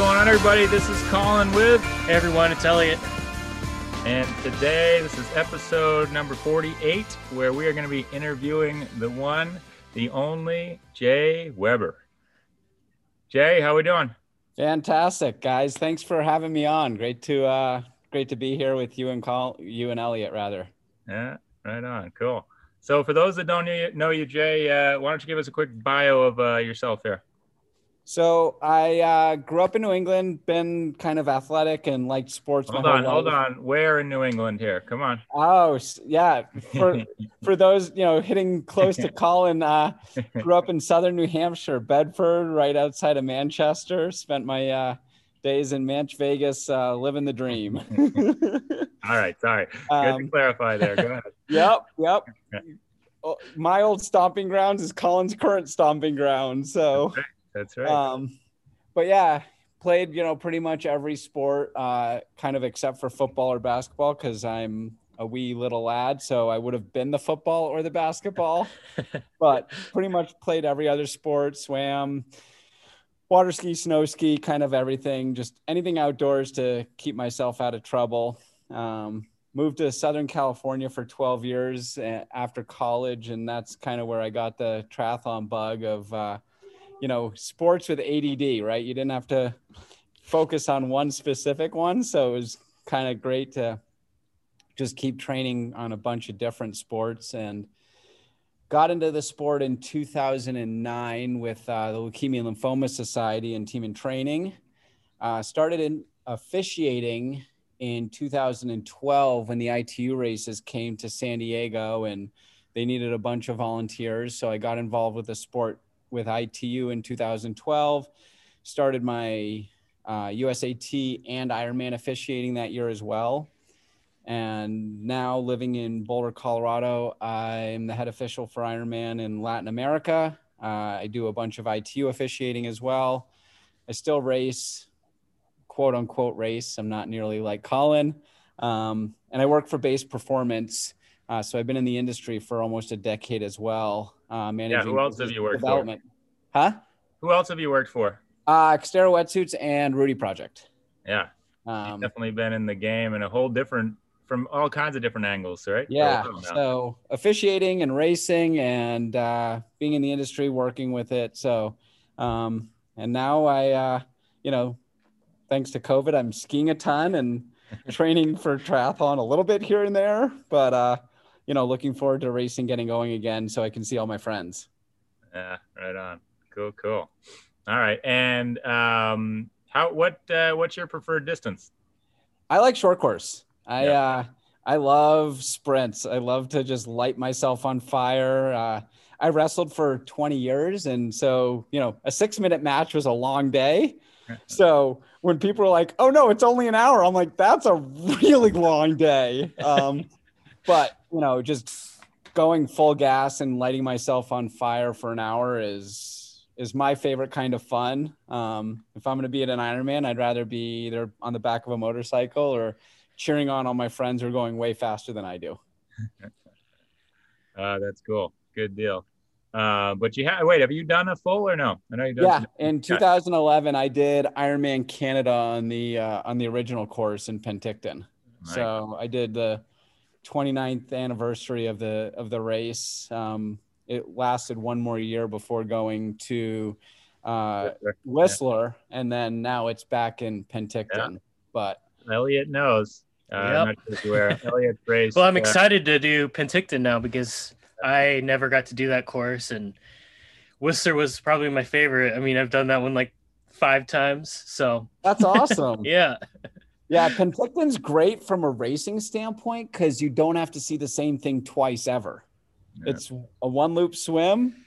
Going on, everybody? This is Colin with everyone, it's Elliot. And today, this is episode number 48, where we are going to be interviewing the one, the only Jay Weber. Jay, how are we doing? Fantastic, guys. Thanks for having me on. Great to uh great to be here with you and Col you and Elliot rather. Yeah, right on. Cool. So, for those that don't know you, know you Jay, uh, why don't you give us a quick bio of uh, yourself here? So I uh, grew up in New England, been kind of athletic and liked sports. Hold on, hold on. Where in New England here? Come on. Oh yeah, for for those you know hitting close to Colin, uh, grew up in southern New Hampshire, Bedford, right outside of Manchester. Spent my uh, days in Manch Vegas, uh, living the dream. All right, sorry. Good to Um, clarify there. Go ahead. Yep, yep. Oh, My old stomping grounds is Colin's current stomping ground. So, That's right. um, but yeah, played you know pretty much every sport, uh, kind of except for football or basketball because I'm a wee little lad. So I would have been the football or the basketball, but pretty much played every other sport, swam. Water ski, snow ski, kind of everything, just anything outdoors to keep myself out of trouble. Um, moved to Southern California for 12 years uh, after college, and that's kind of where I got the triathlon bug of, uh, you know, sports with ADD. Right, you didn't have to focus on one specific one, so it was kind of great to just keep training on a bunch of different sports and got into the sport in 2009 with uh, the Leukemia Lymphoma Society and team in training. Uh, started in officiating in 2012 when the ITU races came to San Diego and they needed a bunch of volunteers. So I got involved with the sport with ITU in 2012, started my uh, USAT and Ironman officiating that year as well. And now living in Boulder, Colorado, I'm the head official for Ironman in Latin America. Uh, I do a bunch of ITU officiating as well. I still race, quote unquote race. I'm not nearly like Colin. Um, and I work for Base Performance. Uh, so I've been in the industry for almost a decade as well. Uh, managing who else have you worked for? Huh? Who else have you worked for? Uh, Xterra Wetsuits and Rudy Project. Yeah. Um, definitely been in the game in a whole different from all kinds of different angles right Yeah. For a while now. So officiating and racing and uh, being in the industry, working with it. So, um, and now I, uh, you know, thanks to COVID, I'm skiing a ton and training for triathlon a little bit here and there. But, uh, you know, looking forward to racing getting going again so I can see all my friends. yeah right on cool cool all right and um how what uh what's your preferred distance I like short course. I Yeah. uh I love sprints. I love to just light myself on fire. Uh I wrestled for 20 years and so, you know, a 6-minute match was a long day. So, when people are like, "Oh no, it's only an hour." I'm like, "That's a really long day." Um but, you know, just going full gas and lighting myself on fire for an hour is is my favorite kind of fun. Um, if I'm going to be at an Ironman, I'd rather be either on the back of a motorcycle or cheering on all my friends who are going way faster than I do. uh that's cool good deal uh but you have wait have you done a full or no i know you done Yeah, some- in 2011, I did Ironman Canada on the uh, on the original course in Penticton. Right. So I did the 29th anniversary of the of the race. Um, it lasted one more year before going to uh, Whistler, and then now it's back in Penticton. But Elliot knows. Uh, Yep. I'm not sure if. Elliot raised. Well, I'm excited to do Penticton now because I never got to do that course, and Whistler was probably my favorite. I mean, I've done that one like five times, so that's awesome. yeah, Yeah, Penticton's great from a racing standpoint because you don't have to see the same thing twice ever. Yeah. It's a one loop swim,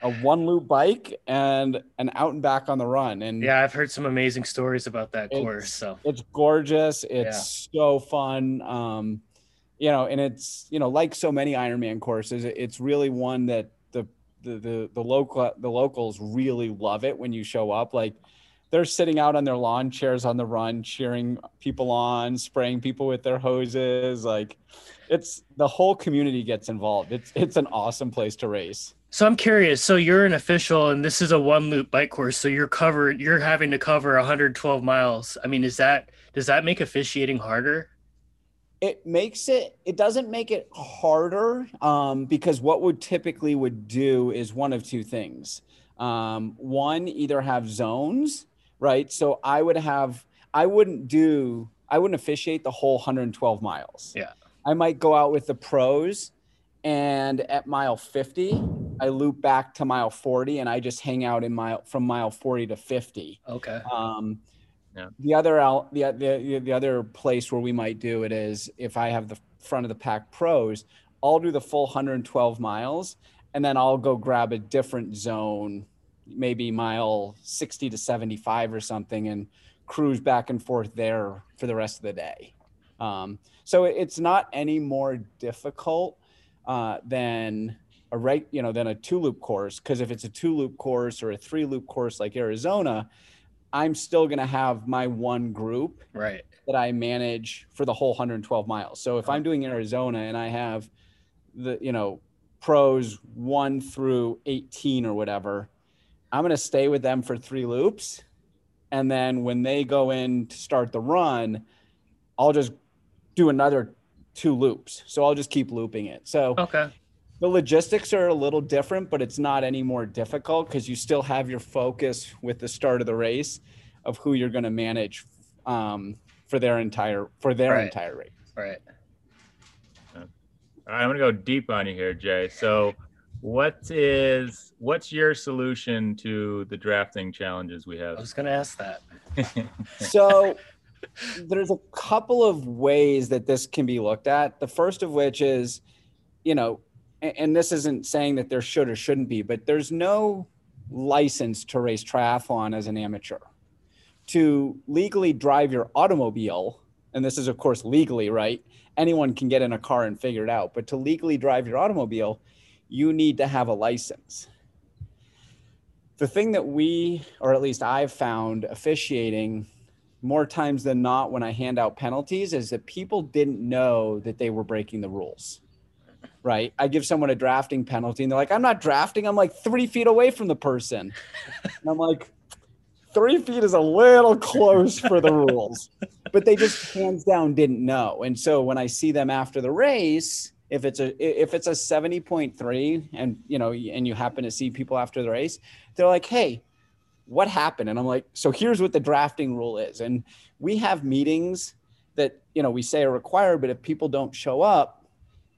a one loop bike, and an out and back on the run. And yeah, I've heard some amazing stories about that course. So it's gorgeous. It's so fun. Um, you know, and it's you know like so many Ironman courses, it's really one that the the the, the local the locals really love it when you show up. Like they're sitting out on their lawn chairs on the run, cheering people on, spraying people with their hoses. Like it's the whole community gets involved. It's it's an awesome place to race. So I'm curious. So you're an official, and this is a one loop bike course. So you're covered. You're having to cover 112 miles. I mean, is that does that make officiating harder? it makes it it doesn't make it harder um, because what would typically would do is one of two things um, one either have zones right so i would have i wouldn't do i wouldn't officiate the whole 112 miles Yeah. i might go out with the pros and at mile 50 i loop back to mile 40 and i just hang out in mile from mile 40 to 50 Okay. um, Yeah. The other out the, the the other place where we might do it is if I have the front of the pack pros, I'll do the full 112 miles, and then I'll go grab a different zone, maybe mile 60 to 75 or something, and cruise back and forth there for the rest of the day. Um, so it's not any more difficult uh, than a right, you know, than a two loop course. Because if it's a two loop course or a three loop course like Arizona, I'm still going to have my one group Right. that I manage for the whole 112 miles. So if I'm doing Arizona and I have the, you know, pros one through 18 or whatever, I'm going to stay with them for three loops. And then when they go in to start the run, I'll just do another two loops. So I'll just keep looping it. So Okay. the logistics are a little different, but it's not any more difficult because you still have your focus with the start of the race of who you're going to manage um, for their entire for their Right. entire race. Right. All right, I'm gonna go deep on you here, Jay. So, what is what's your solution to the drafting challenges we have? I was gonna ask that. So there's a couple of ways that this can be looked at. The first of which is, you know, a- and this isn't saying that there should or shouldn't be, but there's no license to race triathlon as an amateur. To legally drive your automobile, and this is of course legally, right? Anyone can get in a car and figure it out, but to legally drive your automobile, you need to have a license. The thing that we, or at least I've found officiating more times than not when I hand out penalties is that people didn't know that they were breaking the rules. Right. I give someone a drafting penalty and they're like, I'm not drafting. I'm like three feet away from the person. And I'm like, three feet is a little close for the rules. But they just hands down didn't know. And so when I see them after the race, if it's a if it's a 70.3 and you know and you happen to see people after the race, they're like, hey, what happened? And i'm like so here's what the drafting rule is. And we have meetings that you know we say are required but if people don't show up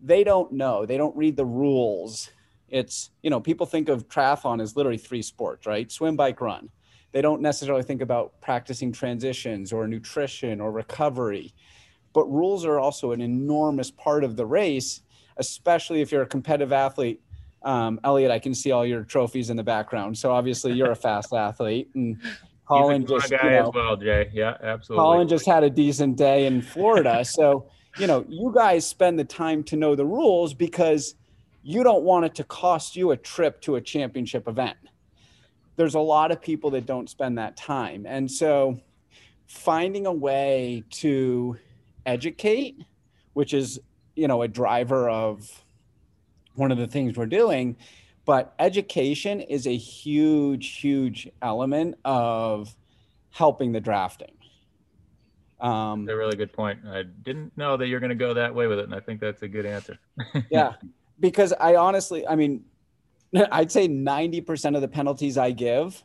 they don't know. They don't read the rules. It's you know people think of triathlon as literally three sports right? Swim bike run. They don't necessarily think about practicing transitions or nutrition or recovery. But rules are also an enormous part of the race especially if you're a competitive athlete um, Elliot, I can see all your trophies in the background. So obviously you're a fast athlete, and Colin just you know, well, Jay. Yeah, absolutely. Colin just had a decent day in Florida. so you know, you guys spend the time to know the rules because you don't want it to cost you a trip to a championship event. There's a lot of people that don't spend that time, and so finding a way to educate, which is you know a driver of one of the things we're doing but education is a huge huge element of helping the drafting um, that's a really good point. I didn't know that you're going to go that way with it, and I think that's a good answer. yeah because i honestly i mean i'd say 90% of the penalties i give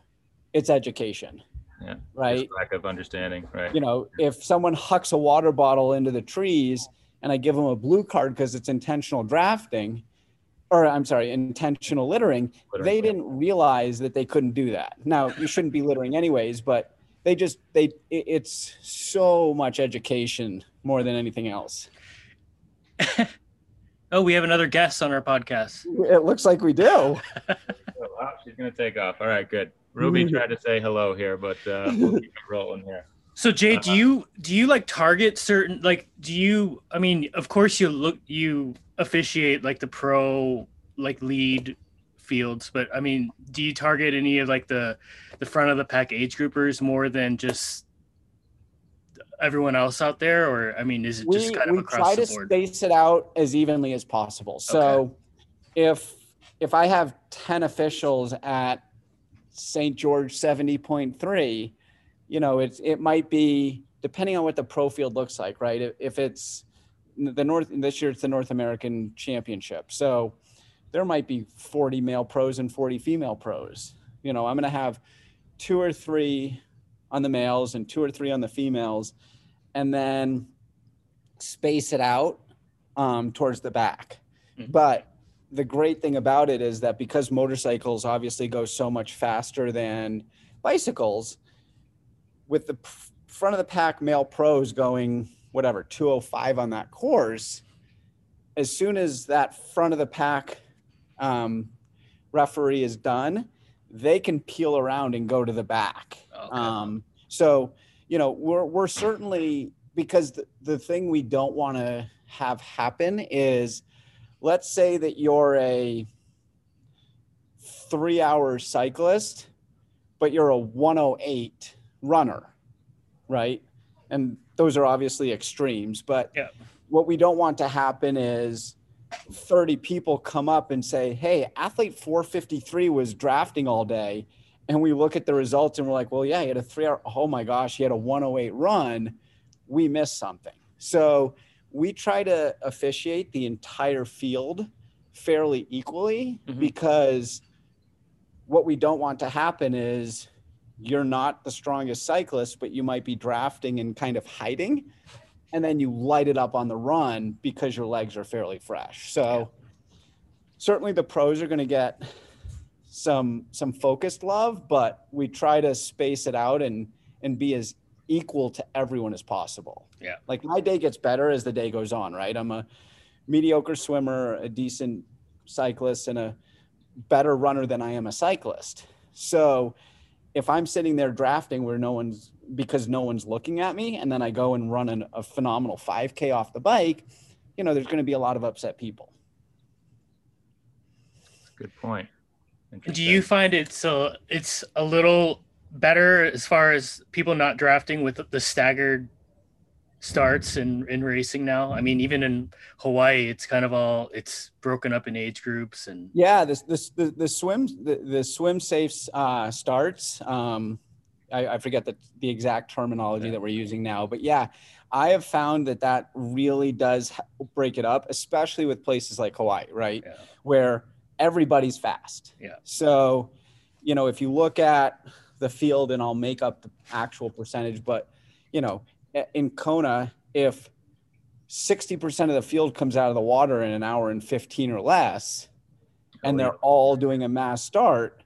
it's education. Yeah. Right. Lack of understanding. Right. You know, if someone hucks a water bottle into the trees and I give them a blue card because it's intentional drafting, or I'm sorry, intentional littering, Littering, they didn't realize that they couldn't do that. Now you shouldn't be littering anyways, but they just they it- it's so much education more than anything else. Oh, we have another guest on our podcast. It looks like we do. Oh, wow, she's gonna take off. All right, good. Ruby Mm-hmm. tried to say hello here, but uh, we'll keep it rolling here. So Jay, Uh-huh. do you do you like target certain like do you I mean, of course you look you officiate like the pro like lead fields, but I mean, do you target any of like the the front of the pack age groupers more than just everyone else out there or I mean, is it just we, kind of we across try the to board? space it out as evenly as possible. So if if I have 10 officials at St. George 70.3, you know, it's it might be depending on what the pro field looks like, right? If, if it's the North this year it's the North American Championship. So there might be 40 male pros and 40 female pros. You know, I'm going to have two or three on the males and two or three on the females and then space it out um, towards the back. Mhm. But the great thing about it is that because motorcycles obviously go so much faster than bicycles, with the front of the pack male pros going whatever 205 on that course, as soon as that front of the pack um, referee is done, they can peel around and go to the back. Okay. Um, so, you know, we're, we're certainly, because the, the thing we don't want to have happen is let's say that you're a three hour cyclist, but you're a 108 runner, right? And those are obviously extremes, but Yeah. what we don't want to happen is 30 people come up and say, Hey, athlete 453 was drafting all day. And we look at the results and we're like, Well, yeah, he had a three hour, oh my gosh, he had a 108 run. We missed something. So we try to officiate the entire field fairly equally Mhm. because what we don't want to happen is you're not the strongest cyclist, but you might be drafting and kind of hiding and then you light it up on the run because your legs are fairly fresh. So certainly the pros are going to get some some focused love, but we try to space it out and and be as equal to everyone as possible. Yeah. Like my day gets better as the day goes on, right? I'm a mediocre swimmer, a decent cyclist and a better runner than I am a cyclist. So if I'm sitting there drafting where no one's because no one's looking at me, and then I go and run an, a phenomenal 5K off the bike, you know, there's going to be a lot of upset people. Good point. Do you find it's a it's a little better as far as people not drafting with the staggered starts in in racing now? I mean, even in Hawaii, it's kind of all it's broken up in age groups and Yeah, this this the, the swim the, the swim safe uh, starts. Um, I, I forget the the exact terminology Yeah. that we're using now, but yeah, I have found that that really does break it up, especially with places like Hawaii, right, yeah. where everybody's fast. Yeah. So, you know, if you look at the field, and I'll make up the actual percentage, but you know, in Kona, if 60% of the field comes out of the water in an hour and 15 or less, and they're all doing a mass start,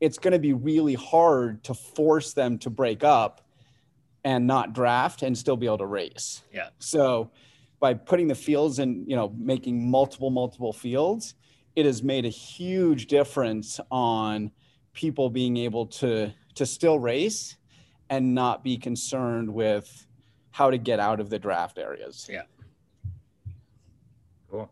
it's going to be really hard to force them to break up and not draft and still be able to race. Yeah. So by putting the fields in, you know, making multiple, multiple fields, it has made a huge difference on people being able to to still race and not be concerned with how to get out of the draft areas. Yeah. Cool.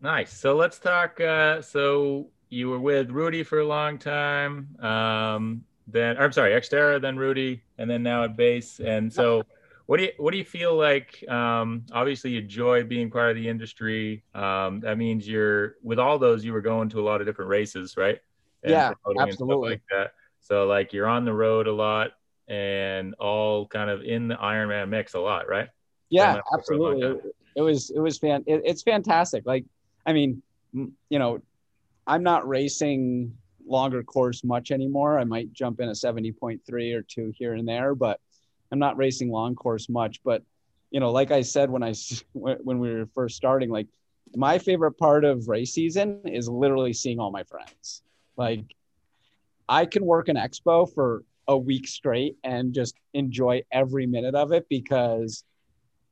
Nice. So let's talk. Uh, so you were with Rudy for a long time. Um, then, I'm sorry, Xterra, then Rudy, and then now at base. And so, what do you what do you feel like? Um, obviously, you enjoy being part of the industry. Um, that means you're with all those. You were going to a lot of different races, right? And Yeah, promoting and stuff absolutely. like that. So, like, you're on the road a lot and all kind of in the Ironman mix a lot, right? Yeah, that for a long absolutely. It, it was it was fan. It, it's fantastic. Like, I mean, you know, I'm not racing longer course much anymore. I might jump in a 70.3 or two here and there, but I'm not racing long course much. But you know, like I said when I when we were first starting, like my favorite part of race season is literally seeing all my friends. Like I can work an expo for a week straight and just enjoy every minute of it because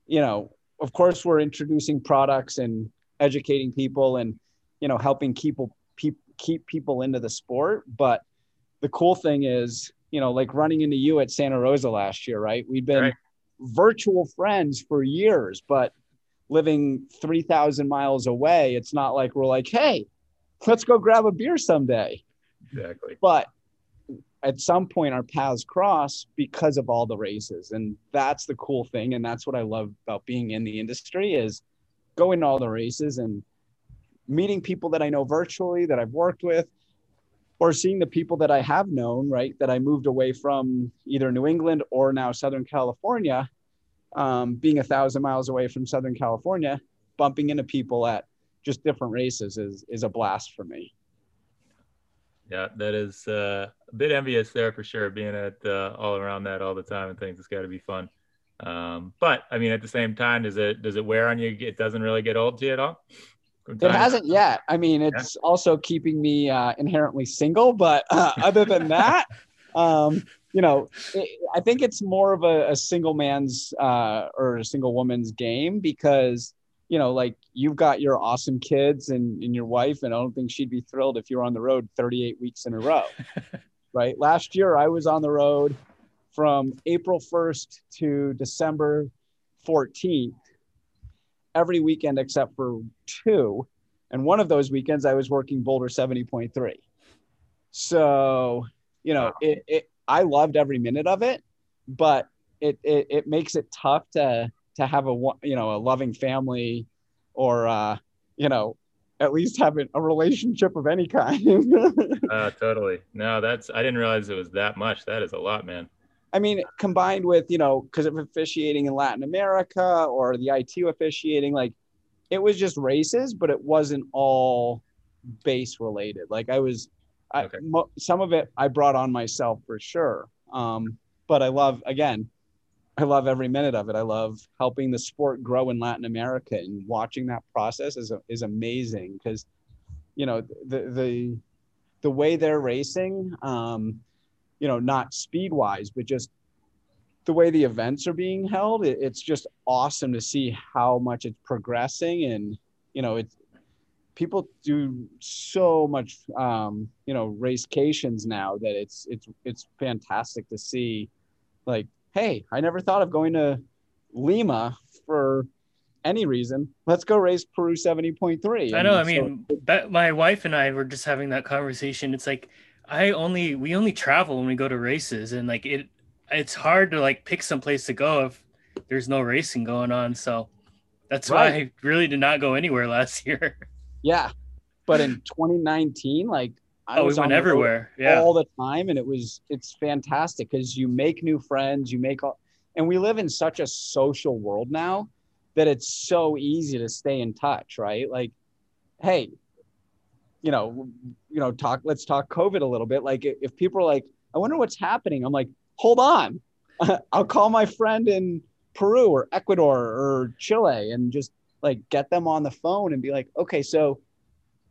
you know, of course we're introducing products and educating people and you know helping people keep keep people into the sport. But the cool thing is you know like running into you at santa rosa last year right? We've been right. virtual friends for years but living 3000 miles away it's not like we're like hey let's go grab a beer someday. Exactly. But at some point our paths cross because of all the races and that's the cool thing and that's what i love about being in the industry is going to all the races and meeting people that I know virtually that I've worked with, or seeing the people that I have known, right, that I moved away from either New England or now Southern California, um, being a thousand miles away from Southern California, bumping into people at just different races is is a blast for me. Yeah, that is uh, a bit envious there for sure. Being at uh, all around that all the time and things, it's got to be fun. Um, but I mean, at the same time, does it does it wear on you? It doesn't really get old to you at all. It hasn't yet. I mean, it's yeah. also keeping me uh, inherently single, but uh, other than that, um, you know, it, I think it's more of a, a single man's uh, or a single woman's game because, you know, like you've got your awesome kids and, and your wife, and I don't think she'd be thrilled if you were on the road 38 weeks in a row. right. Last year, I was on the road from April 1st to December 14th every weekend except for two. And one of those weekends I was working Boulder 70.3. So, you know, it, it I loved every minute of it, but it, it, it makes it tough to, to have a, you know, a loving family or, uh, you know, at least having a relationship of any kind. uh, totally. No, that's, I didn't realize it was that much. That is a lot, man. I mean, combined with, you know, because of officiating in Latin America or the ITU officiating, like it was just races, but it wasn't all base related. Like I was, okay. I, mo- some of it I brought on myself for sure. Um, but I love, again, I love every minute of it. I love helping the sport grow in Latin America and watching that process is, is amazing because, you know, the, the, the way they're racing, um, you know, not speed wise, but just the way the events are being held. It, it's just awesome to see how much it's progressing. And, you know, it's, people do so much, um, you know, racecations now that it's, it's, it's fantastic to see like, Hey, I never thought of going to Lima for any reason. Let's go race Peru 70.3. I know. I mean, that, my wife and I were just having that conversation. It's like, I only we only travel when we go to races, and like it, it's hard to like pick some place to go if there's no racing going on. So that's right. why I really did not go anywhere last year. Yeah, but in 2019, like I oh, we went everywhere, yeah, all the time, and it was it's fantastic because you make new friends, you make all, and we live in such a social world now that it's so easy to stay in touch, right? Like, hey, you know, you know, talk, let's talk COVID a little bit. Like if people are like, I wonder what's happening. I'm like, hold on. I'll call my friend in Peru or Ecuador or Chile and just like get them on the phone and be like, okay, so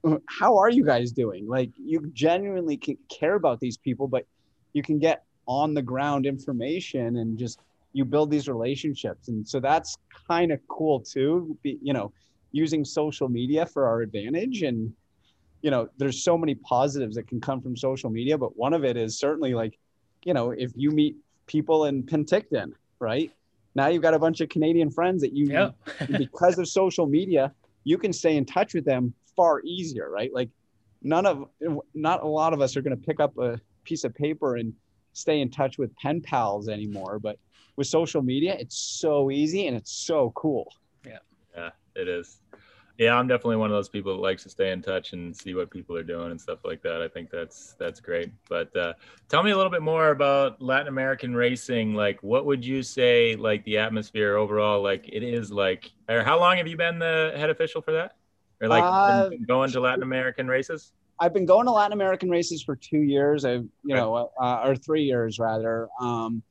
Uh, how are you guys doing? Like you genuinely care about these people, but you can get on the ground information and just you build these relationships. And so that's kind of cool too. Be, you know, using social media for our advantage and you know, there's so many positives that can come from social media, but one of it is certainly like, you know, if you meet people in Penticton, right? Now you've got a bunch of Canadian friends that you, yep. because of social media, you can stay in touch with them far easier, right? Like none of, not a lot of us are going to pick up a piece of paper and stay in touch with pen pals anymore. But with social media, it's so easy and it's so cool. Yeah. Yeah, it is yeah, I'm definitely one of those people that likes to stay in touch and see what people are doing and stuff like that. I think that's that's great. But uh, tell me a little bit more about Latin American racing. Like, what would you say like the atmosphere overall? Like, it is like. Or how long have you been the head official for that? Or like uh, going to Latin American races? I've been going to Latin American races for two years. I've, you know, uh, or three years rather. Um,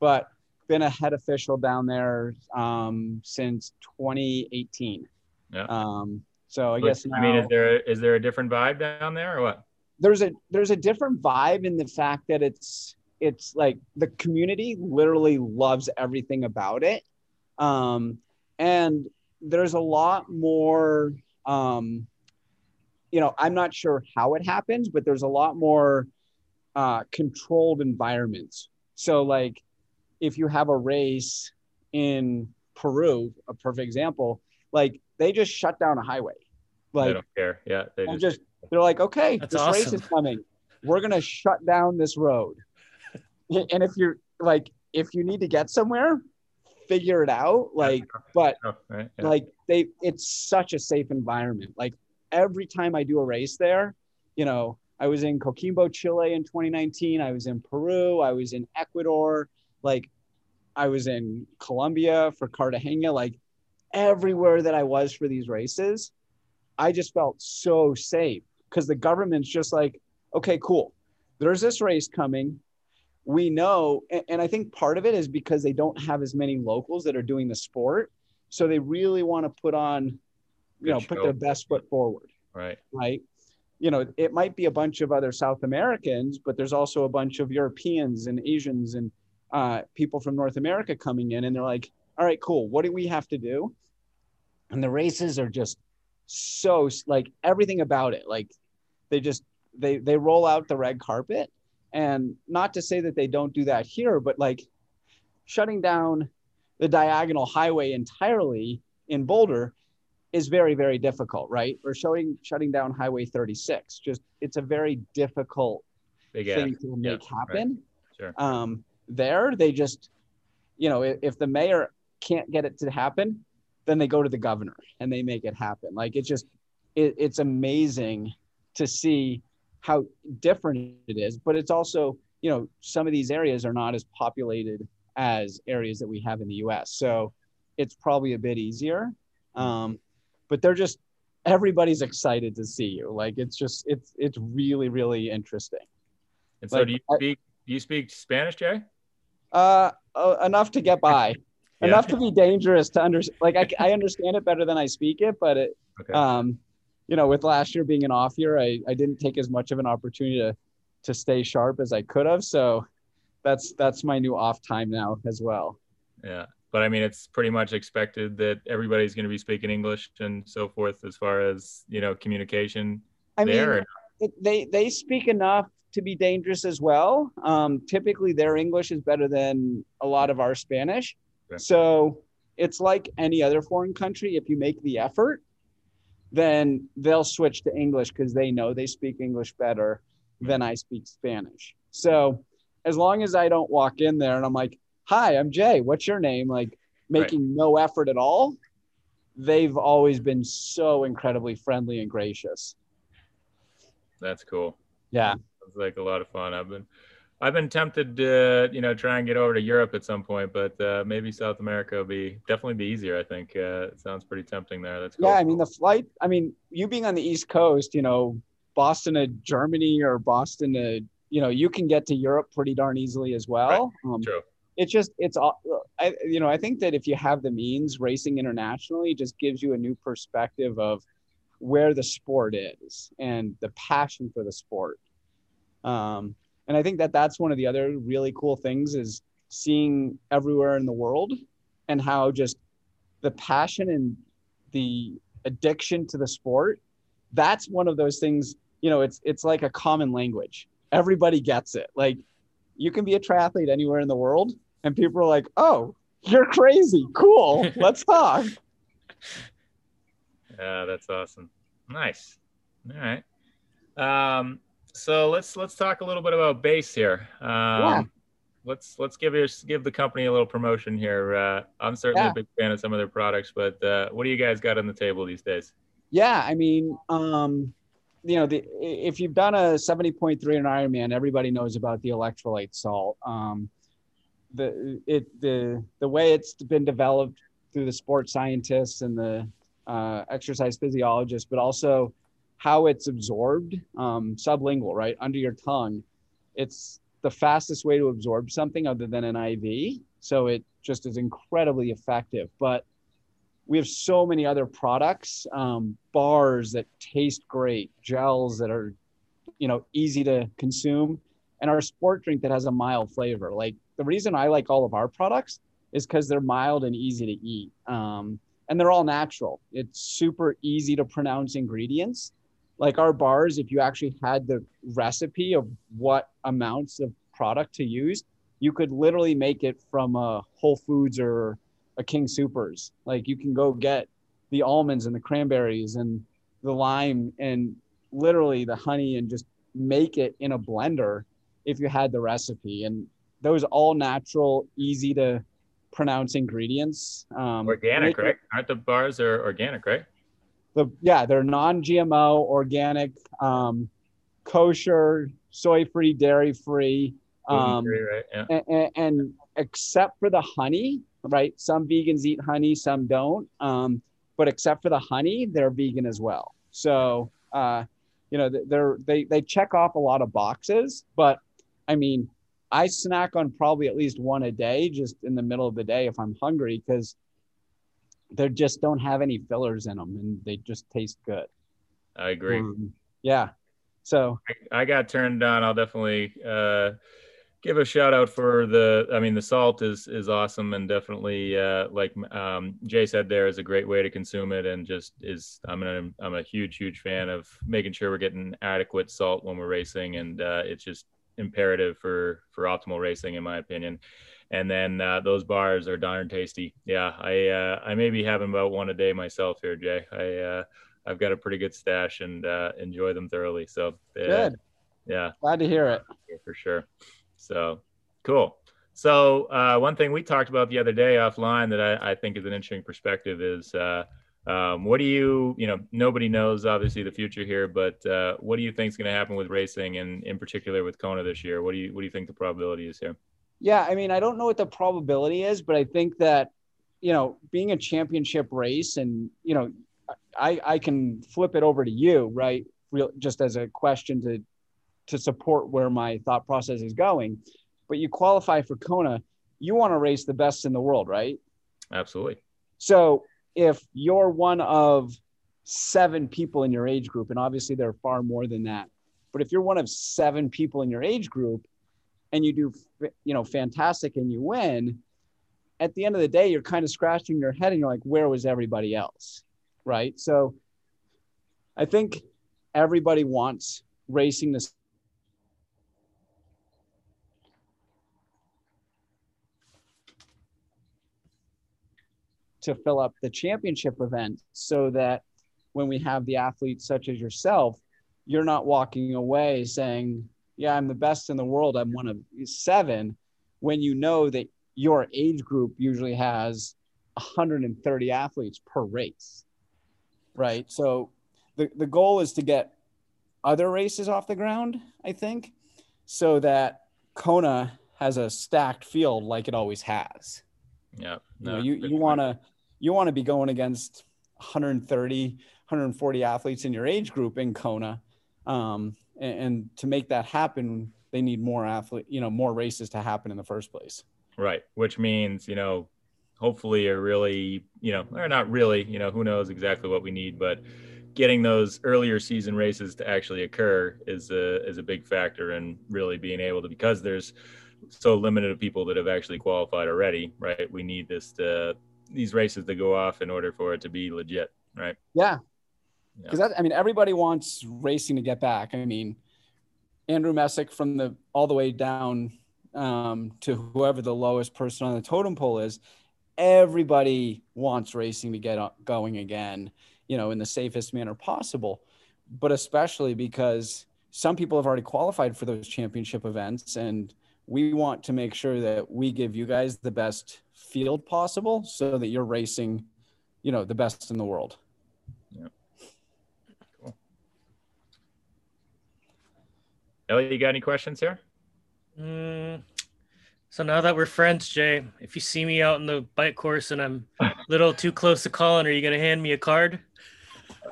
but been a head official down there um, since 2018. Yeah. Um, so I guess now I mean, is there is there a different vibe down there or what? there's a there's a different vibe in the fact that it's it's like the community literally loves everything about it um and there's a lot more um you know i'm not sure how it happens but there's a lot more uh controlled environments so like if you have a race in peru a perfect example like they just shut down a highway they like don't care. Yeah, they just, just they're like, okay, That's this race is coming. We're gonna shut down this road. and if you're like, if you need to get somewhere, figure it out. Like, but oh, right? Yeah. like they, it's such a safe environment. Like every time I do a race there, you know, I was in Coquimbo, Chile in 2019. I was in Peru. I was in Ecuador. Like, I was in Colombia for Cartagena. Like, everywhere that I was for these races, I just felt so safe because the government's just like, okay, cool. There's this race coming. We know, and, and I think part of it is because they don't have as many locals that are doing the sport, so they really want to put on, you Good know, put their best foot forward right. right? You know, it might be a bunch of other South Americans, but there's also a bunch of Europeans and Asians and uh, people from North America coming in, and they're like, "All right, cool. What do we have to do?" And the races are just so like everything about it, like they just they they roll out the red carpet, and not to say that they don't do that here, but like shutting down the diagonal highway entirely in Boulder is very very difficult right or showing shutting down highway 36 just it's a very difficult Big thing act. to make happen Sure. um there they just you know if, if the mayor can't get it to happen then they go to the governor and they make it happen like it's just it, it's amazing to see how different it is but it's also you know some of these areas are not as populated as areas that we have in the us so it's probably a bit easier um, but they're just everybody's excited to see you like it's just it's it's really really interesting And so, like, do you speak do you speak Spanish, Jay? uh, uh enough to get by Yeah. enough to be dangerous to understand like I, I understand it better than i speak it but it Okay. um you know with last year being an off year i i didn't take as much of an opportunity to to stay sharp as i could have so that's that's my new off time now as well Yeah. But I mean, it's pretty much expected that everybody's going to be speaking English and so forth as far as, you know, communication i mean there. it, they they speak enough to be dangerous as well. Um, typically, their English is better than a lot of our Spanish. Okay. So it's like any other foreign country. If you make the effort, then they'll switch to English because they know they speak English better than I speak Spanish. So as long as I don't walk in there and I'm like, "Hi, I'm Jay. What's your name?" Like making no effort at all, they've always been so incredibly friendly and gracious. That's cool. Yeah. It's like a lot of fun. I've been, I've been tempted to, you know, try and get over to Europe at some point, but uh, maybe South America will be definitely be easier. I think uh, it sounds pretty tempting there. That's cool. Yeah, I mean the flight. I mean, you being on the East Coast, you know, Boston to Germany or Boston to, you know, you can get to Europe pretty darn easily as well. Um, True. it's just it's all I you know I think that if you have the means, racing internationally just gives you a new perspective of where the sport is and the passion for the sport. Um, and I think that that's one of the other really cool things is seeing everywhere in the world and how just the passion and the addiction to the sport. That's one of those things. You know, it's it's like a common language. Everybody gets it. Like you can be a triathlete anywhere in the world and people are like oh you're crazy cool let's talk Yeah, that's awesome. Nice. All right. Um, so let's let's talk a little bit about base here. Um, Yeah. Let's let's give your give the company a little promotion here. Uh, I'm certainly Yeah. a big fan of some of their products, but uh, what do you guys got on the table these days? yeah i mean um you know the if you've done a 70.3 in ironman everybody knows about the electrolyte salt um the it the the way it's been developed through the sports scientists and the uh, exercise physiologists but also how it's absorbed, um, sublingual, right under your tongue. It's the fastest way to absorb something other than an IV. So it just is incredibly effective. But we have so many other products, um, bars that taste great, gels that are, you know, easy to consume, and our sport drink that has a mild flavor. Like the reason I like all of our products is because they're mild and easy to eat. Um, and they're all natural. It's super easy to pronounce ingredients. Like our bars, if you actually had the recipe of what amounts of product to use, you could literally make it from a Whole Foods or a King Supers. Like you can go get the almonds and the cranberries and the lime and literally the honey and just make it in a blender if you had the recipe. And those all natural, easy to pronounce ingredients. Um, organic, right? Aren't the bars are organic, right? The yeah, they're non-GMO, organic, um, kosher, soy-free, dairy-free. Um, right? yeah. and, and, and, except for the honey, right? Some vegans eat honey, some don't. Um, but except for the honey, they're vegan as well. So, uh, you know, they're they they check off a lot of boxes. But I mean, I snack on probably at least one a day, just in the middle of the day if I'm hungry, because they just don't have any fillers in them and they just taste good. I agree. Um, yeah. So I, I, got turned on. I'll definitely uh, give a shout out for the. I mean, the salt is is awesome and definitely uh, like um, Jay said, there is a great way to consume it and just is. I'm an, I'm a huge huge fan of making sure we're getting adequate salt when we're racing and uh, it's just imperative for for optimal racing in my opinion and then uh, those bars are darn tasty. Yeah i uh, i may be having about one a day myself here jay. I uh, i've got a pretty good stash and uh, enjoy them thoroughly. So uh, good. yeah. Glad to hear it. For sure. So cool. So uh, one thing we talked about the other day offline that I, I think is an interesting perspective is um, what do you, you know, nobody knows obviously the future here, but uh, what do you think is going to happen with racing and in particular with Kona this year? What do you, what do you think the probability is here? Yeah, I mean, I don't know what the probability is, but I think that, you know, being a championship race and, you know, I, I can flip it over to you, right? Real, just as a question to, to support where my thought process is going. But you qualify for Kona, you want to race the best in the world, right? Absolutely. So if you're one of seven people in your age group, and obviously there are far more than that, but if you're one of seven people in your age group and you do, you know, fantastic and you win, at the end of the day, you're kind of scratching your head and you're like, where was everybody else? Right. So I think everybody wants racing to to fill up the championship event so that when we have the athletes such as yourself, you're not walking away saying, Yeah, I'm the best in the world. I'm one of seven, when you know that your age group usually has 130 athletes per race. Right. So the, the goal is to get other races off the ground, I think, so that Kona has a stacked field like it always has. Yeah. No, you you, you want to you want to be going against 130, 140 athletes in your age group in Kona. Um, and, and to make that happen, they need more athlete, you know, more races to happen in the first place. Right. Which means, you know, hopefully a really, you know, or not really, you know, who knows exactly what we need, but getting those earlier season races to actually occur is a, is a big factor in really being able to, because there's so limited of people that have actually qualified already, right? We need this to, these races to go off in order for it to be legit, right? Yeah. Because yeah. I mean, everybody wants racing to get back. I mean, Andrew Messick from the all the way down um, to whoever the lowest person on the totem pole is, everybody wants racing to get going again, you know, in the safest manner possible. But especially because some people have already qualified for those championship events and we want to make sure that we give you guys the best field possible so that you're racing, you know, the best in the world. Yeah. Cool. Ellie, you got any questions here? Mm, so now that we're friends, Jay, if you see me out in the bike course and I'm a little too close to Colin, are you going to hand me a card?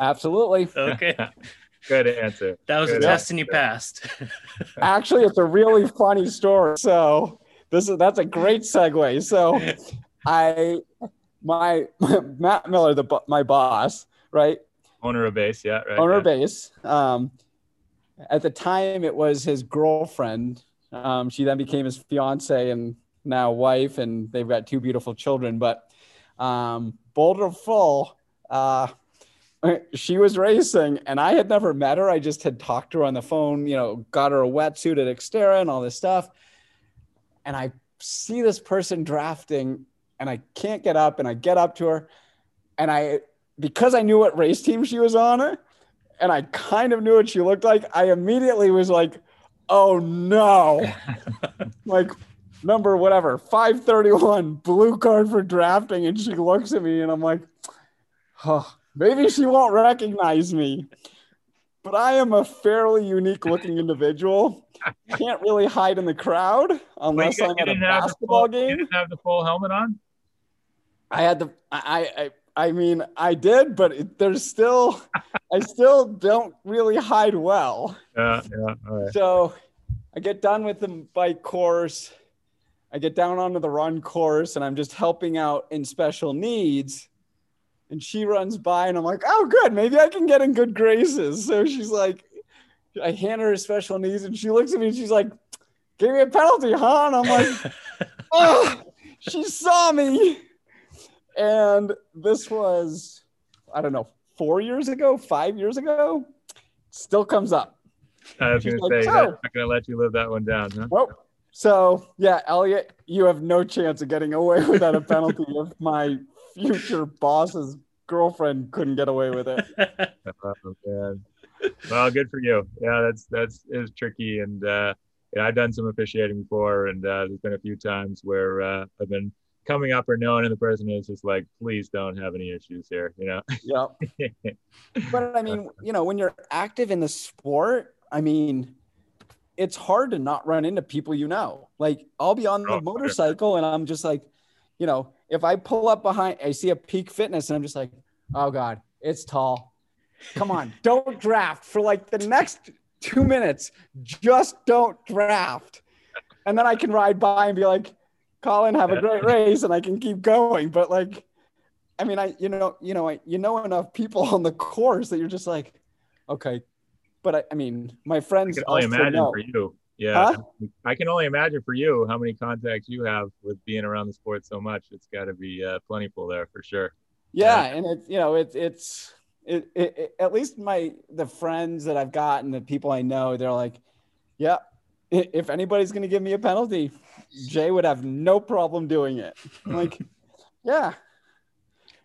Absolutely. Okay. Good answer. That was Good a test and you passed. Actually, it's a really funny story. So this is that's a great segue. So I my Matt Miller, the my boss, right? Owner of base, yeah, right. owner yeah. of base. Um, at the time, it was his girlfriend. Um, she then became his fiance and now wife, and they've got two beautiful children. But um, Boulder Full, uh, she was racing, and I had never met her. I just had talked to her on the phone, you know, got her a wetsuit at Xterra and all this stuff. And I see this person drafting, and I can't get up, and I get up to her, and I because I knew what race team she was on, and I kind of knew what she looked like, I immediately was like, oh no. like number whatever, 531, blue card for drafting. And she looks at me and I'm like, oh, maybe she won't recognize me. But I am a fairly unique looking individual. Can't really hide in the crowd Wait, unless you, I'm you at a the basketball full, You game. didn't have the full helmet on. I had the I I I mean I did, but it, there's still I still don't really hide well. Yeah, yeah. All right. So I get done with the bike course. I get down onto the run course and I'm just helping out in special needs. And she runs by and I'm like, oh, good. Maybe I can get in good graces. So she's like, I hand her a special needs and she looks at me and she's like, give me a penalty, huh? And I'm like, oh, she saw me. And this was, I don't know, four years ago, five years ago. Still comes up. I was going to like, say, "So-" that's not going to let you live that one down, huh? Nope. So yeah, Elliot, you have no chance of getting away without a penalty if my future boss's girlfriend couldn't get away with it. Oh, man. Well, good for you. Yeah, that's that's is tricky, and uh, yeah, I've done some officiating before, and uh, there's been a few times where uh, I've been coming up or knowing, and the person is just like, "Please don't have any issues here," you know. Yep. But I mean, you know, when you're active in the sport, I mean, it's hard to not run into people you know. Like I'll be on Oh, the sure. motorcycle and I'm just like, you know, if I pull up behind, I see a peak fitness and I'm just like, oh God, it's tall. Come on, don't draft for like the next two minutes. Just don't draft. And then I can ride by and be like, Colin, have a great race, and I can keep going. But like, I mean, I you know, you know, I, you know enough people on the course that you're just like, okay. But I, I mean, my friends. I can only imagine know. for you. Yeah, Huh? I can only imagine for you how many contacts you have with being around the sport so much. It's got to be uh, plentiful there for sure. Yeah, and it's you know it's it's it, it, it- at least my the friends that I've got and the people I know they're like, yeah, if anybody's gonna give me a penalty, Jay would have no problem doing it. I'm like, yeah,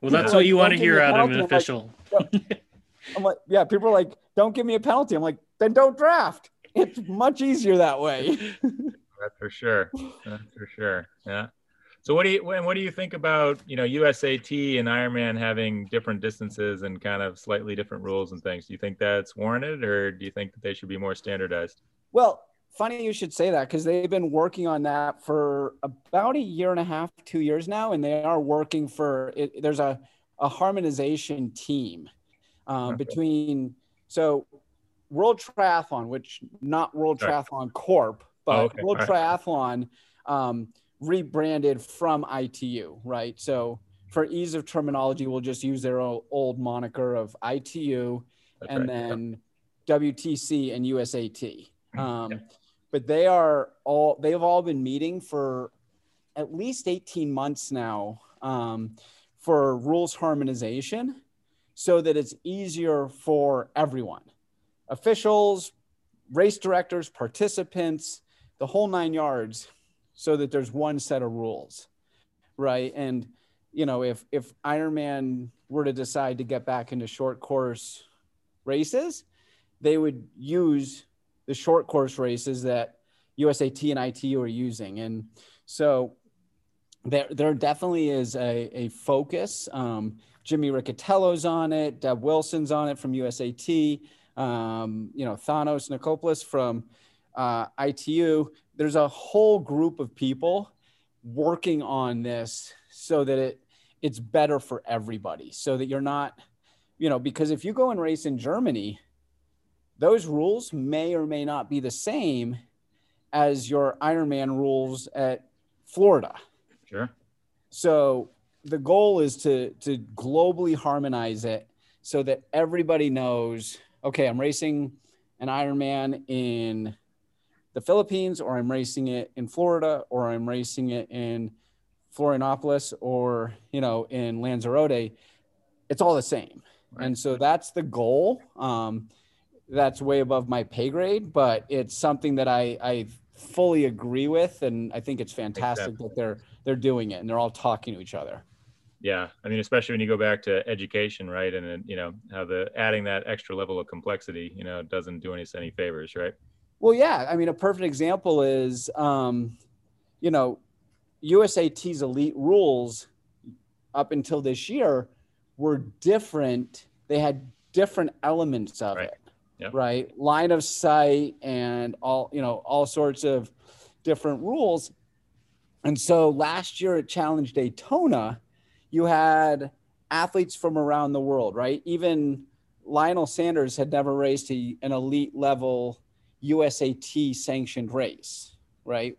Well, that's People what you want to hear out of penalty. an I'm like, official. I'm like, yeah. People are like, don't give me a penalty. I'm like, then don't draft. It's much easier that way. That's for sure. That's for sure. Yeah. So what do you when what do you think about you know USAT and Ironman having different distances and kind of slightly different rules and things? Do you think that's warranted, or do you think that they should be more standardized? Well, funny you should say that because they've been working on that for about a year and a half, two years now, and they are working for it. There's a, a harmonization team um, Okay. between so World Triathlon, which not World Sorry. Triathlon Corp, but Oh, okay. World All right. Triathlon um, rebranded from ITU, right? So for ease of terminology, we'll just use their old moniker of ITU That's and right. then WTC and USAT. Um, Yeah. But they are all they've all been meeting for at least 18 months now um, for rules harmonization so that it's easier for everyone officials, race directors, participants, the whole nine yards, so that there's one set of rules. Right. And, you know, if, if Ironman were to decide to get back into short course races, they would use the short course races that USAT and ITU are using. And so there, there definitely is a, a focus. Um, Jimmy Riccitello's on it, Deb Wilson's on it from USAT, um, you know, Thanos Nikopoulos from uh, ITU. There's a whole group of people working on this so that it it's better for everybody so that you're not you know because if you go and race in germany those rules may or may not be the same as your Ironman rules at Florida. Sure. So the goal is to to globally harmonize it so that everybody knows, okay, I'm racing an Ironman in the Philippines, or I'm racing it in Florida, or I'm racing it in Florianopolis, or you know, in Lanzarote. It's all the same, right. and so that's the goal. Um, that's way above my pay grade, but it's something that I I fully agree with, and I think it's fantastic exactly. that they're they're doing it and they're all talking to each other. Yeah, I mean, especially when you go back to education, right, and you know how the adding that extra level of complexity, you know, doesn't do us any favors, right? Well, yeah, I mean, a perfect example is, um, you know, USAT's elite rules up until this year were different. They had different elements of right. it yep. right? Line of sight and all, you know, all sorts of different rules. And so last year at Challenge Daytona, you had athletes from around the world, right? Even Lionel Sanders had never raced a, an elite level USAT sanctioned race, right?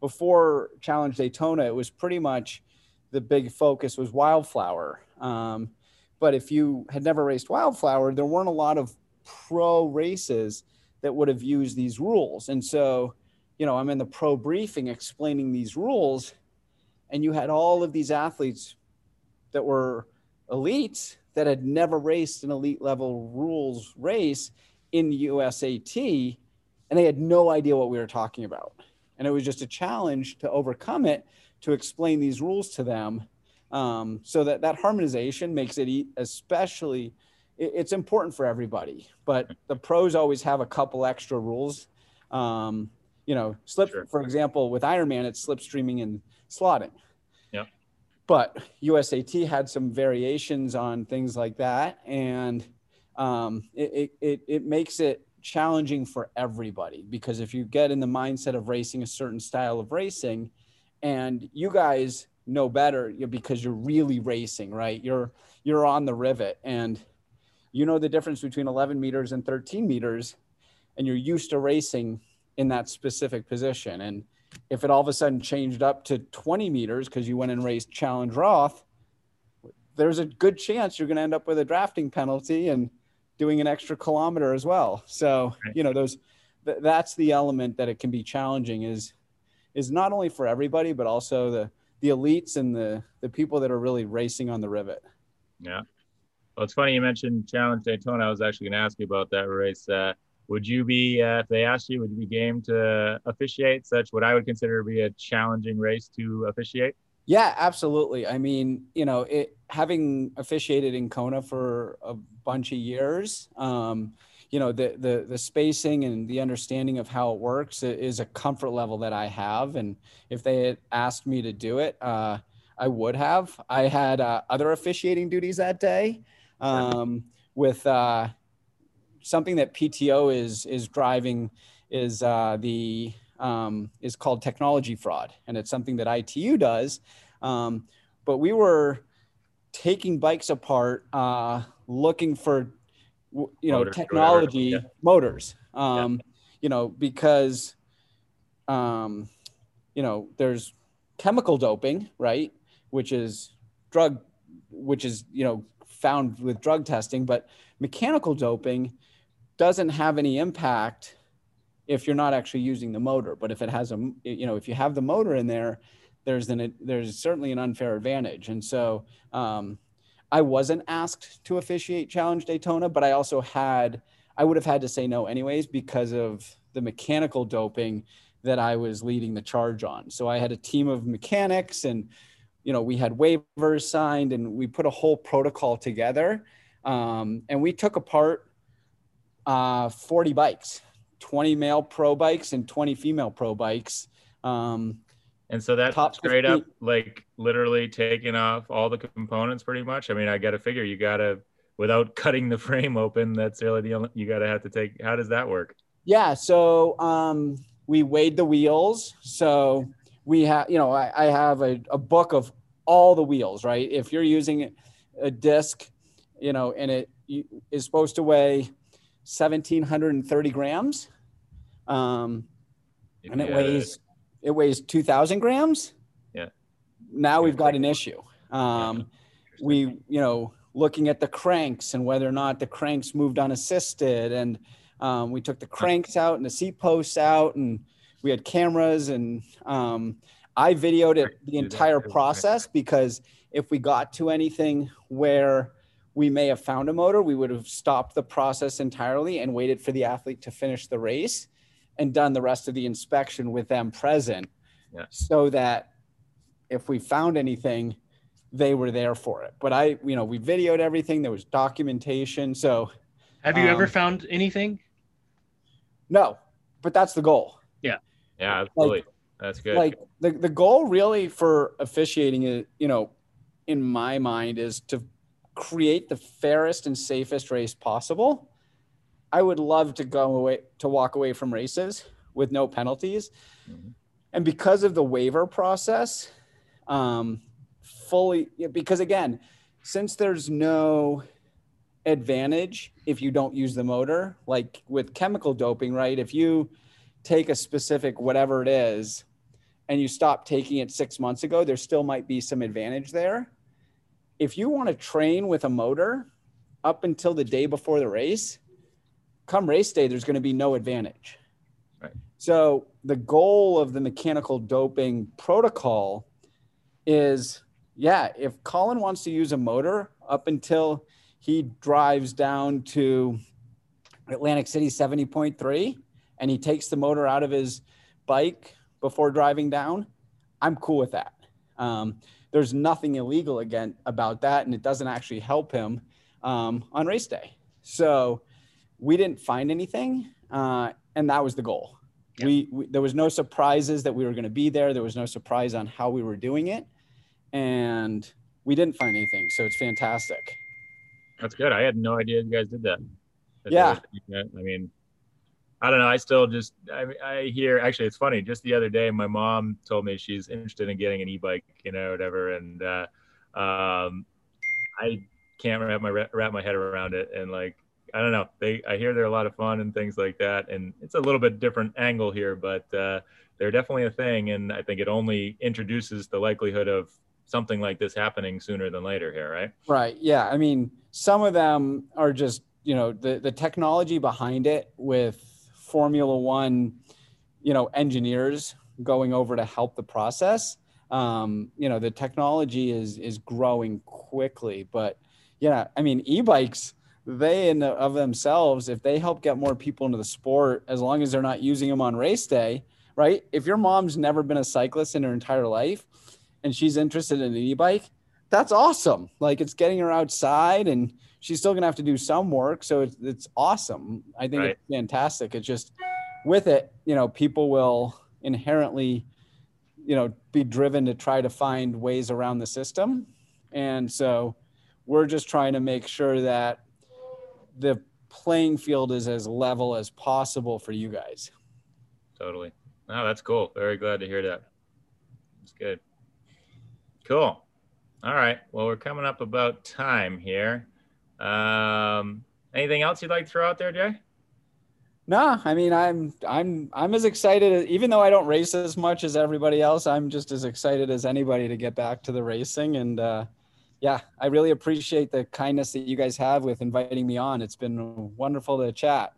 Before Challenge Daytona, it was pretty much the big focus was Wildflower. Um, but if you had never raced Wildflower, there weren't a lot of pro races that would have used these rules. And so, you know, I'm in the pro briefing explaining these rules, and you had all of these athletes that were elites that had never raced an elite level rules race in the USAT, and they had no idea what we were talking about. And it was just a challenge to overcome it, to explain these rules to them. Um, so that that harmonization makes it especially it's important for everybody, but the pros always have a couple extra rules. Um, you know, slip, sure. for example, with Ironman, it's slipstreaming and slotting. Yeah. But USAT had some variations on things like that. And um, it, it, it makes it challenging for everybody because if you get in the mindset of racing a certain style of racing and you guys know better because you're really racing, right? You're, you're on the rivet and you know the difference between 11 meters and 13 meters and you're used to racing in that specific position. And if it all of a sudden changed up to 20 meters because you went and raced challenge roth there's a good chance you're going to end up with a drafting penalty and doing an extra kilometer as well. So you know those th- that's the element that it can be challenging is is not only for everybody but also the the elites and the the people that are really racing on the rivet. Yeah well, it's funny you mentioned Challenge Daytona. I was actually going to ask you about that race. Uh, would you be, uh, if they asked you, would you be game to officiate such what I would consider to be a challenging race to officiate? Yeah, absolutely. I mean, you know, it having officiated in Kona for a bunch of years, um, you know, the the the spacing and the understanding of how it works is a comfort level that I have. And if they had asked me to do it, uh, I would have. I had uh, other officiating duties that day um, with uh, something that PTO is is driving is uh, the um, is called technology fraud, and it's something that ITU does. Um, but we were taking bikes apart, uh, looking for you know technology yeah. motors. Um, yeah. You know because um, you know there's chemical doping, right? Which is drug, which is you know found with drug testing, but mechanical doping doesn't have any impact if you're not actually using the motor. But if it has a, you know, if you have the motor in there, there's an there's certainly an unfair advantage. And so um, I wasn't asked to officiate Challenge Daytona, but I also had I would have had to say no anyways because of the mechanical doping that I was leading the charge on. So I had a team of mechanics and you know, we had waivers signed and we put a whole protocol together. Um, and we took apart uh, 40 bikes, 20 male pro bikes and 20 female pro bikes. Um, and so that's straight 50. up like literally taking off all the components pretty much. I mean, I got to figure you got to, without cutting the frame open, that's really the only, you got to have to take, how does that work? Yeah. So um, we weighed the wheels. So we have, you know, I, I have a, a book of all the wheels, right? If you're using a disc, you know, and it is supposed to weigh 1,730 grams. Um, and it Yeah. weighs it weighs 2,000 grams. Yeah. Now we've got an issue. Um, Interesting. we you know looking at the cranks and whether or not the cranks moved unassisted and um, we took the cranks out and the seat posts out and we had cameras and um, i videoed it the entire process because if we got to anything where we may have found a motor we would have stopped the process entirely and waited for the athlete to finish the race and done the rest of the inspection with them present Yeah. so that if we found anything they were there for it. But I, you know, we videoed everything. There was documentation. So Have you ever Um, found anything? no, but that's the goal. Yeah, absolutely. That's good. Like the, the goal really for officiating is, you know, in my mind is to create the fairest and safest race possible. I would love to go away to walk away from races with no penalties. Mhm. And because of the waiver process, um, fully because again, since there's no advantage if you don't use the motor, like with chemical doping, right? If you take a specific whatever it is and you stop taking it six months ago, there still might be some advantage there. If you want to train with a motor up until the day before the race, come race day, there's going to be no advantage. Right. So the goal of the mechanical doping protocol is yeah, if Colin wants to use a motor up until he drives down to Atlantic City 70.3 and he takes the motor out of his bike before driving down, I'm cool with that. Um, there's nothing illegal again about that, and it doesn't actually help him um, on race day. So we didn't find anything, uh, and that was the goal. Yep. We, we there was no surprises that we were going to be there. There was no surprise on how we were doing it, and we didn't find anything. So it's fantastic. That's good. I had no idea you guys did that. That they Yeah. I mean, I don't know. I still just I, I hear. Actually, it's funny. Just the other day, my mom told me she's interested in getting an e-bike, you know, whatever, and uh, um, I can't wrap my wrap my head around it. And like, I don't know. They I hear they're a lot of fun and things like that. And it's a little bit different angle here, but uh, they're definitely a thing. And I think it only introduces the likelihood of something like this happening sooner than later here, right? Right. Yeah. I mean, some of them are just, you know, the, the technology behind it with Formula One, you know, engineers going over to help the process. Um, you know, the technology is is growing quickly, but yeah, I mean, e-bikes, they in of themselves, if they help get more people into the sport, as long as they're not using them on race day, right? If your mom's never been a cyclist in her entire life and she's interested in an e-bike, that's awesome. Like it's getting her outside and she's still gonna have to do some work. So it's, it's awesome. I think Right. it's fantastic. It's just with it, you know, people will inherently, you know, be driven to try to find ways around the system. And so we're just trying to make sure that the playing field is as level as possible for you guys. Totally. Oh, that's cool. Very glad to hear that. That's good. Cool. All right. Well, we're coming up about time here. Um, anything else you'd like to throw out there, Jay? No, I mean I'm I'm I'm as excited even though I don't race as much as everybody else. I'm just as excited as anybody to get back to the racing and uh, yeah, I really appreciate the kindness that you guys have with inviting me on. It's been wonderful to chat.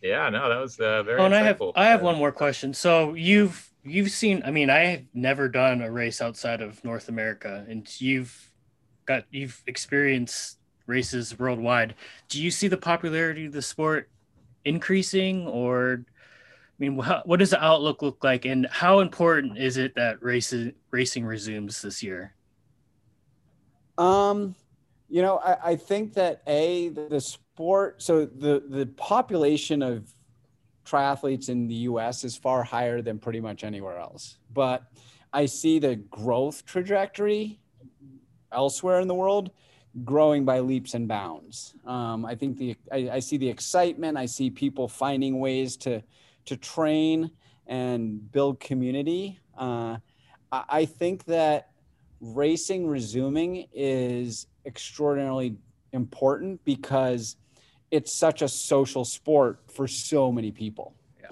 Yeah, no, that was uh, very Oh, and I have. I have Uh, one more question. So you've you've seen I mean I have never done a race outside of North America and you've got you've experienced races worldwide. Do you see the popularity of the sport increasing or I mean wha- what does the outlook look like and how important is it that races racing resumes this year? Um, you know, I, I think that a the sport. So the the population of triathletes in the U.S. is far higher than pretty much anywhere else. But I see the growth trajectory elsewhere in the world growing by leaps and bounds. Um, I think the I, I see the excitement. I see people finding ways to to train and build community. Uh, I, I think that racing resuming is extraordinarily important because it's such a social sport for so many people. Yeah.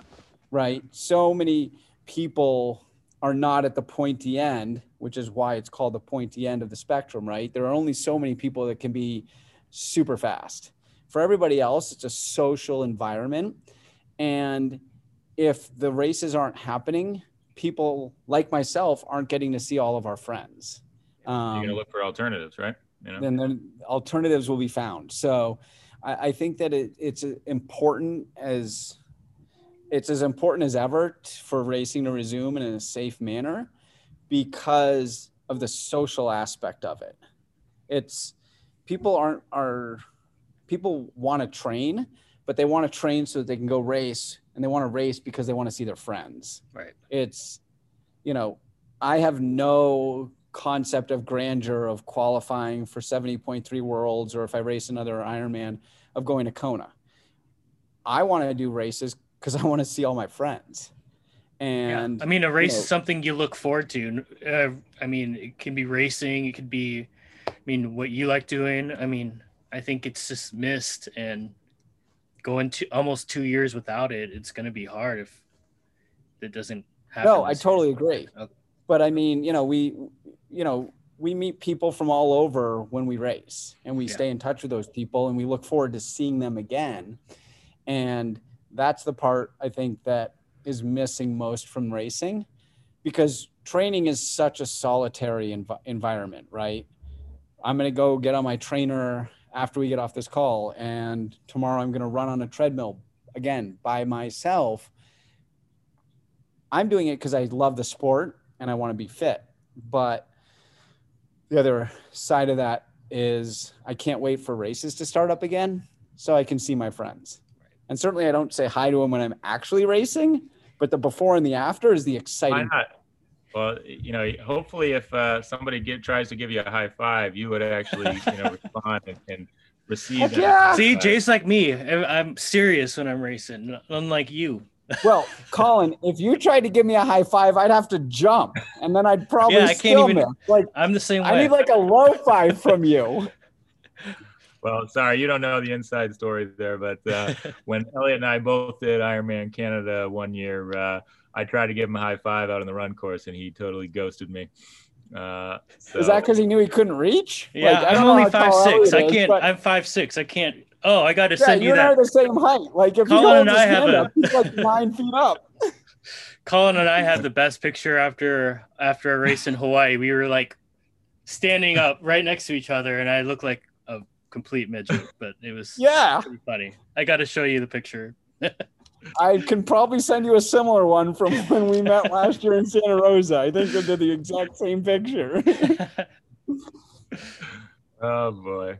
Right. So many people are not at the pointy end, which is why it's called the pointy end of the spectrum, right? There are only so many people that can be super fast. For everybody else, it's a social environment. And if the races aren't happening, people like myself aren't getting to see all of our friends. You're Um, gonna look for alternatives, right? You know, then then alternatives will be found. So I, I think that it, it's important as it's as important as ever for racing to resume in a safe manner because of the social aspect of it. It's people aren't are people want to train, but they want to train so that they can go race and they want to race because they want to see their friends Right. it's you know i have no concept of grandeur of qualifying for 70.3 worlds or if i race another ironman of going to kona i want to do races because i want to see all my friends and yeah. I mean, a race know- is something you look forward to. Uh, I mean, it can be racing. It could be, I mean, what you like doing. I mean, I think it's just missed and going to almost two years without it. It's going to be hard if it doesn't happen. no i this year. totally agree Okay. but i mean you know we you know we meet people from all over when we race and we Yeah. stay in touch with those people and we look forward to seeing them again and that's the part i think that is missing most from racing because training is such a solitary env- environment right i'm going to go get on my trainer after we get off this call and tomorrow i'm going to run on a treadmill again by myself i'm doing it because i love the sport and i want to be fit but the other side of that is I can't wait for races to start up again so I can see my friends. And certainly I don't say hi to him when I'm actually racing, but the before and the after is the exciting. why exciting. not? Well, you know, hopefully, if uh, somebody get, tries to give you a high five, you would actually, you know, respond and, and receive. Heck yeah! See. Jay's like me. I- I'm serious when I'm racing, unlike you. Well, Colin, if you tried to give me a high five, I'd have to jump and then I'd probably Yeah, I can't still even- miss. Like I'm the same way. I need like a low five from you. Well, sorry, you don't know the inside stories there, but uh, when Elliot and I both did Ironman Canada one year, uh, I tried to give him a high five out on the run course, and he totally ghosted me. Uh, so, Is that because he knew he couldn't reach? yeah, Like, I I'm only five six. Elliot I can't. but- I'm five six. I can't. Oh, I got to yeah, send you you and I are the same height. Like if Colin you hold and I have a- up, he's like nine feet up. Colin and I had the best picture after after a race in Hawaii. We were like standing up right next to each other, and I looked like a complete midget, but it was Yeah, pretty funny. I got to show you the picture. I can probably send you a similar one from when we met last year in Santa Rosa. I think we did the exact same picture. Oh boy,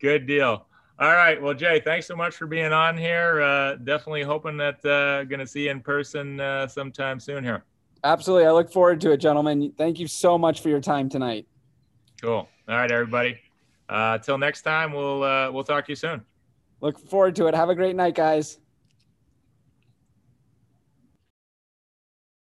good deal. All right, well, Jay, thanks so much for being on here. Uh, definitely hoping that uh, going to see you in person uh, sometime soon here. Absolutely. I look forward to it, gentlemen. Thank you so much for your time tonight. Cool. All right, everybody. Uh, till next time, we'll uh, we'll talk to you soon. Look forward to it. Have a great night, guys.